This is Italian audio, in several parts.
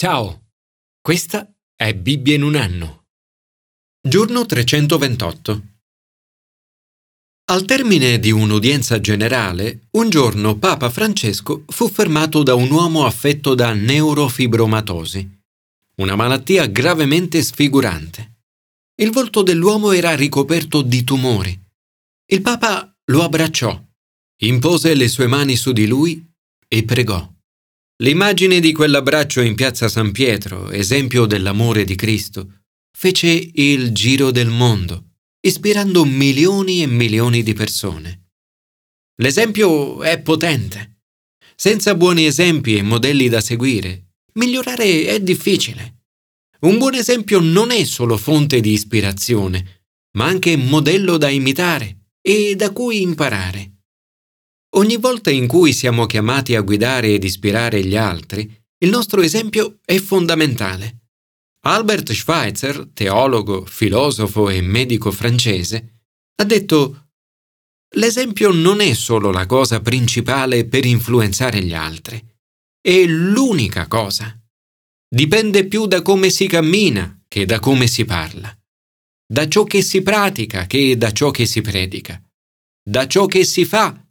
Ciao, questa è Bibbia in un anno. Giorno 328. Al termine di un'udienza generale, un giorno Papa Francesco fu fermato da un uomo affetto da neurofibromatosi, una malattia gravemente sfigurante. Il volto dell'uomo era ricoperto di tumori. Il Papa lo abbracciò, impose le sue mani su di lui e pregò. L'immagine di quell'abbraccio in piazza San Pietro, esempio dell'amore di Cristo, fece il giro del mondo, ispirando milioni e milioni di persone. L'esempio è potente. Senza buoni esempi e modelli da seguire, migliorare è difficile. Un buon esempio non è solo fonte di ispirazione, ma anche modello da imitare e da cui imparare. Ogni volta in cui siamo chiamati a guidare ed ispirare gli altri, il nostro esempio è fondamentale. Albert Schweitzer, teologo, filosofo e medico francese, ha detto L'esempio non è solo la cosa principale per influenzare gli altri, è l'unica cosa. Dipende più da come si cammina che da come si parla, da ciò che si pratica che da ciò che si predica, da ciò che si fa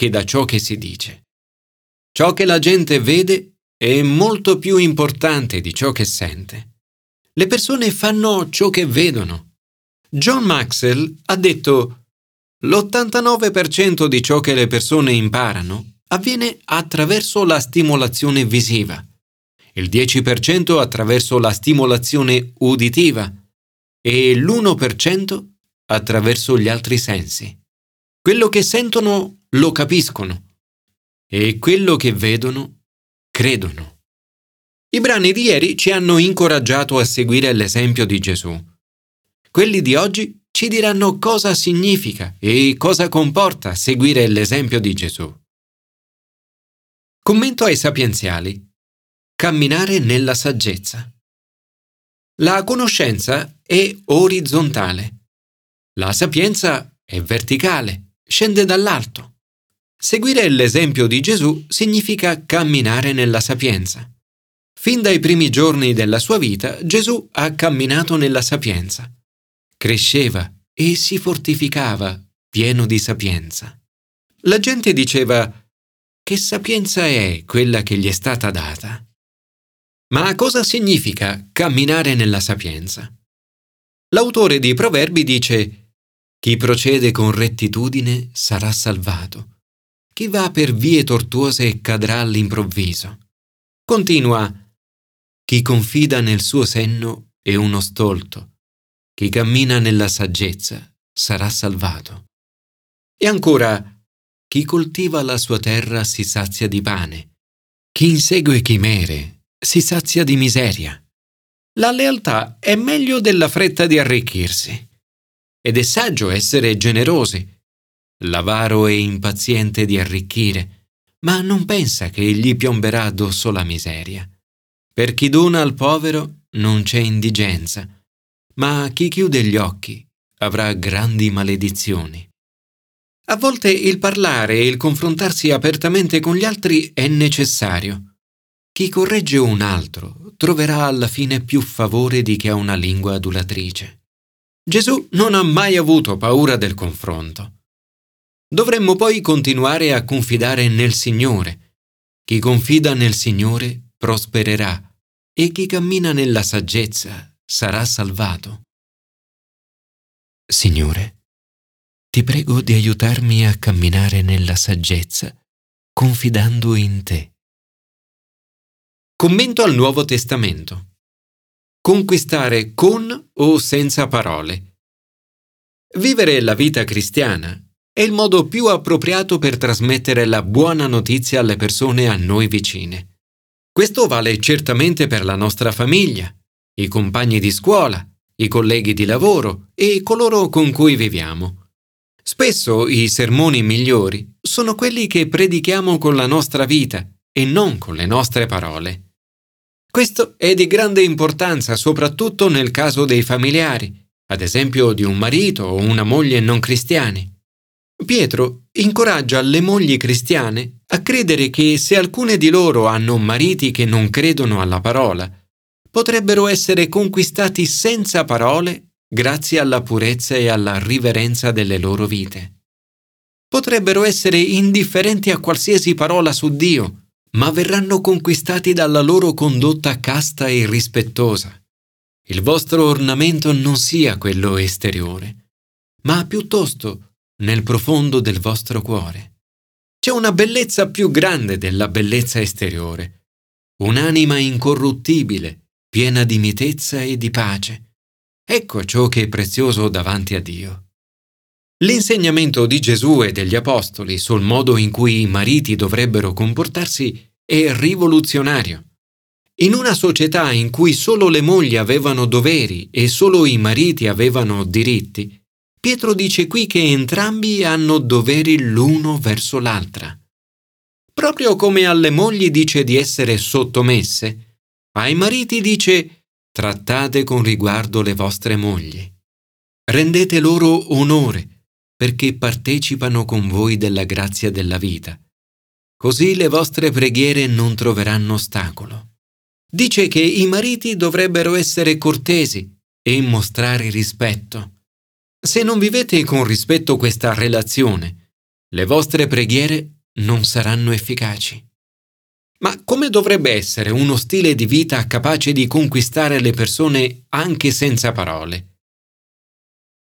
che da ciò che si dice. Ciò che la gente vede è molto più importante di ciò che sente. Le persone fanno ciò che vedono. John Maxwell ha detto l'89% di ciò che le persone imparano avviene attraverso la stimolazione visiva, il 10% attraverso la stimolazione uditiva e l'1% attraverso gli altri sensi. Quello che sentono lo capiscono e quello che vedono credono. I brani di ieri ci hanno incoraggiato a seguire l'esempio di Gesù. Quelli di oggi ci diranno cosa significa e cosa comporta seguire l'esempio di Gesù. Commento ai sapienziali. Camminare nella saggezza. La conoscenza è orizzontale. La sapienza è verticale, scende dall'alto. Seguire l'esempio di Gesù significa camminare nella sapienza. Fin dai primi giorni della sua vita Gesù ha camminato nella sapienza. Cresceva e si fortificava, pieno di sapienza. La gente diceva che sapienza è quella che gli è stata data? Ma cosa significa camminare nella sapienza? L'autore di Proverbi dice Chi procede con rettitudine sarà salvato chi va per vie tortuose cadrà all'improvviso. Continua. Chi confida nel suo senno è uno stolto. Chi cammina nella saggezza sarà salvato. E ancora, chi coltiva la sua terra si sazia di pane. Chi insegue chimere si sazia di miseria. La lealtà è meglio della fretta di arricchirsi. Ed è saggio essere generosi L'avaro è impaziente di arricchire, ma non pensa che gli piomberà addosso la miseria. Per chi dona al povero non c'è indigenza, ma chi chiude gli occhi avrà grandi maledizioni. A volte il parlare e il confrontarsi apertamente con gli altri è necessario. Chi corregge un altro troverà alla fine più favore di chi ha una lingua adulatrice. Gesù non ha mai avuto paura del confronto. Dovremmo poi continuare a confidare nel Signore. Chi confida nel Signore prospererà e chi cammina nella saggezza sarà salvato. Signore, ti prego di aiutarmi a camminare nella saggezza, confidando in te. Commento al Nuovo Testamento. Conquistare con o senza parole. Vivere la vita cristiana è il modo più appropriato per trasmettere la buona notizia alle persone a noi vicine. Questo vale certamente per la nostra famiglia, i compagni di scuola, i colleghi di lavoro e coloro con cui viviamo. Spesso i sermoni migliori sono quelli che predichiamo con la nostra vita e non con le nostre parole. Questo è di grande importanza soprattutto nel caso dei familiari, ad esempio di un marito o una moglie non cristiani. Pietro incoraggia le mogli cristiane a credere che se alcune di loro hanno mariti che non credono alla parola, potrebbero essere conquistati senza parole grazie alla purezza e alla riverenza delle loro vite. Potrebbero essere indifferenti a qualsiasi parola su Dio, ma verranno conquistati dalla loro condotta casta e rispettosa. Il vostro ornamento non sia quello esteriore, ma piuttosto nel profondo del vostro cuore. C'è una bellezza più grande della bellezza esteriore, un'anima incorruttibile, piena di mitezza e di pace. Ecco ciò che è prezioso davanti a Dio. L'insegnamento di Gesù e degli Apostoli sul modo in cui i mariti dovrebbero comportarsi è rivoluzionario. In una società in cui solo le mogli avevano doveri e solo i mariti avevano diritti, Pietro dice qui che entrambi hanno doveri l'uno verso l'altra. Proprio come alle mogli dice di essere sottomesse, ai mariti dice trattate con riguardo le vostre mogli. Rendete loro onore perché partecipano con voi della grazia della vita. Così le vostre preghiere non troveranno ostacolo. Dice che i mariti dovrebbero essere cortesi e mostrare rispetto. Se non vivete con rispetto questa relazione, le vostre preghiere non saranno efficaci. Ma come dovrebbe essere uno stile di vita capace di conquistare le persone anche senza parole?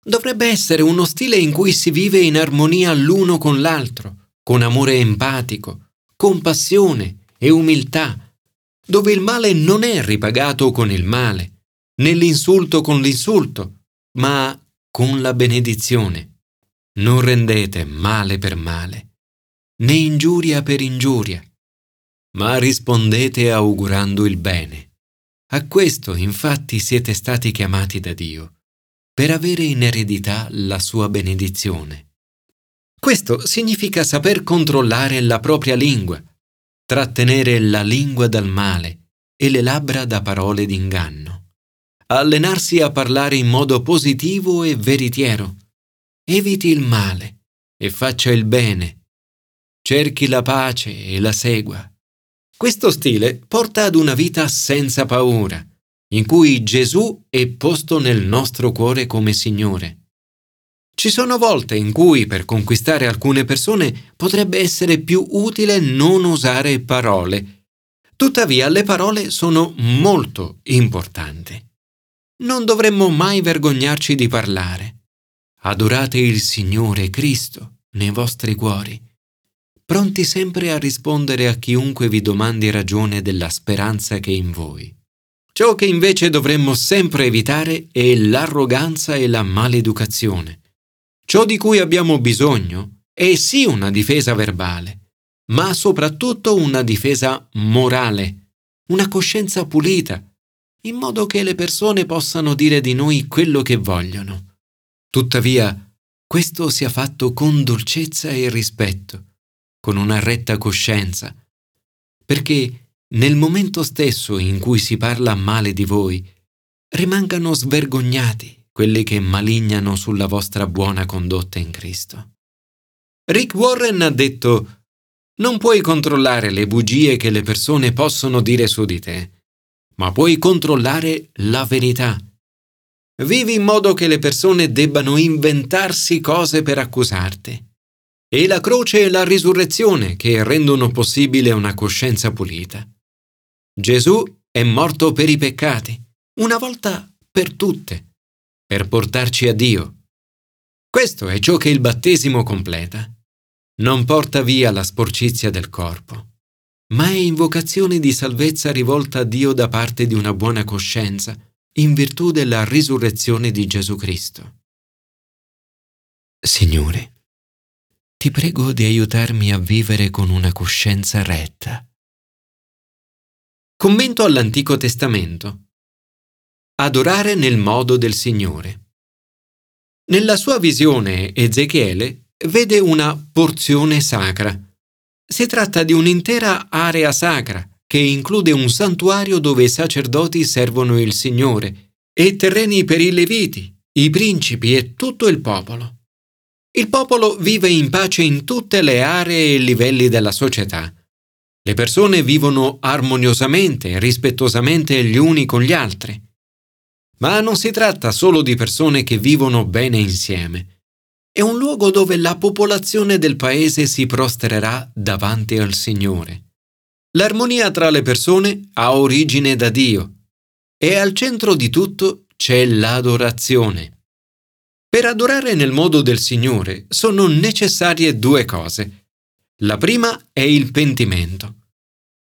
Dovrebbe essere uno stile in cui si vive in armonia l'uno con l'altro, con amore empatico, compassione e umiltà, dove il male non è ripagato con il male, né l'insulto con l'insulto, ma con la benedizione. Non rendete male per male, né ingiuria per ingiuria, ma rispondete augurando il bene. A questo infatti siete stati chiamati da Dio, per avere in eredità la sua benedizione. Questo significa saper controllare la propria lingua, trattenere la lingua dal male e le labbra da parole d'inganno allenarsi a parlare in modo positivo e veritiero. Eviti il male e faccia il bene. Cerchi la pace e la segua. Questo stile porta ad una vita senza paura, in cui Gesù è posto nel nostro cuore come Signore. Ci sono volte in cui per conquistare alcune persone potrebbe essere più utile non usare parole. Tuttavia le parole sono molto importanti non dovremmo mai vergognarci di parlare. Adorate il Signore Cristo nei vostri cuori, pronti sempre a rispondere a chiunque vi domandi ragione della speranza che è in voi. Ciò che invece dovremmo sempre evitare è l'arroganza e la maleducazione. Ciò di cui abbiamo bisogno è sì una difesa verbale, ma soprattutto una difesa morale, una coscienza pulita, in modo che le persone possano dire di noi quello che vogliono. Tuttavia, questo sia fatto con dolcezza e rispetto, con una retta coscienza, perché nel momento stesso in cui si parla male di voi, rimangano svergognati quelli che malignano sulla vostra buona condotta in Cristo. Rick Warren ha detto Non puoi controllare le bugie che le persone possono dire su di te ma puoi controllare la verità. Vivi in modo che le persone debbano inventarsi cose per accusarti. E la croce e la risurrezione che rendono possibile una coscienza pulita. Gesù è morto per i peccati, una volta per tutte, per portarci a Dio. Questo è ciò che il battesimo completa. Non porta via la sporcizia del corpo ma è invocazione di salvezza rivolta a Dio da parte di una buona coscienza, in virtù della risurrezione di Gesù Cristo. Signore, ti prego di aiutarmi a vivere con una coscienza retta. Commento all'Antico Testamento. Adorare nel modo del Signore. Nella sua visione Ezechiele vede una porzione sacra si tratta di un'intera area sacra che include un santuario dove i sacerdoti servono il Signore e terreni per i leviti, i principi e tutto il popolo. Il popolo vive in pace in tutte le aree e livelli della società. Le persone vivono armoniosamente e rispettosamente gli uni con gli altri. Ma non si tratta solo di persone che vivono bene insieme. È un luogo dove la popolazione del paese si prostrerà davanti al Signore. L'armonia tra le persone ha origine da Dio e al centro di tutto c'è l'adorazione. Per adorare nel modo del Signore sono necessarie due cose. La prima è il pentimento.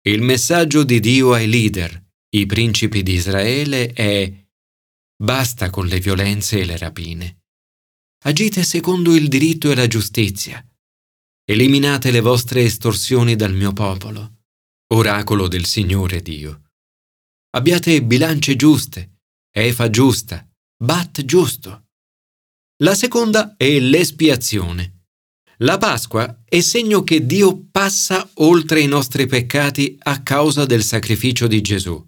Il messaggio di Dio ai leader, i principi di Israele, è basta con le violenze e le rapine. Agite secondo il diritto e la giustizia. Eliminate le vostre estorsioni dal mio popolo. Oracolo del Signore Dio. Abbiate bilance giuste, efa giusta, bat giusto. La seconda è l'espiazione. La Pasqua è segno che Dio passa oltre i nostri peccati a causa del sacrificio di Gesù.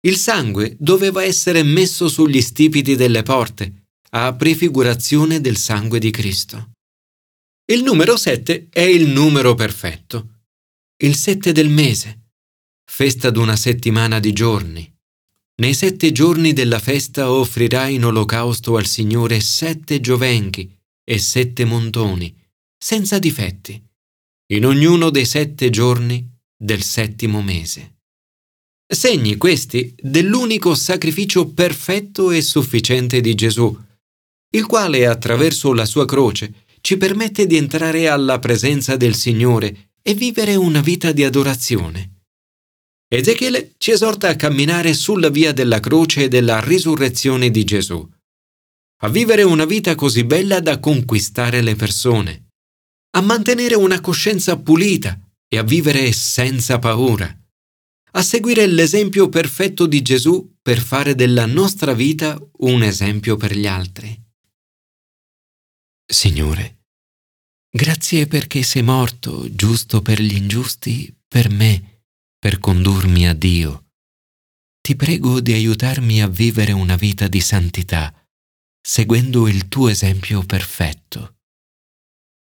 Il sangue doveva essere messo sugli stipiti delle porte, a prefigurazione del sangue di Cristo. Il numero 7 è il numero perfetto. Il 7 del mese, festa d'una settimana di giorni, nei sette giorni della festa offrirai in olocausto al Signore sette giovenchi e sette montoni, senza difetti, in ognuno dei sette giorni del settimo mese. Segni questi dell'unico sacrificio perfetto e sufficiente di Gesù, il quale attraverso la sua croce ci permette di entrare alla presenza del Signore e vivere una vita di adorazione. Ezechiele ci esorta a camminare sulla via della croce e della risurrezione di Gesù, a vivere una vita così bella da conquistare le persone, a mantenere una coscienza pulita e a vivere senza paura, a seguire l'esempio perfetto di Gesù per fare della nostra vita un esempio per gli altri. Signore, grazie perché sei morto giusto per gli ingiusti, per me per condurmi a Dio. Ti prego di aiutarmi a vivere una vita di santità, seguendo il tuo esempio perfetto.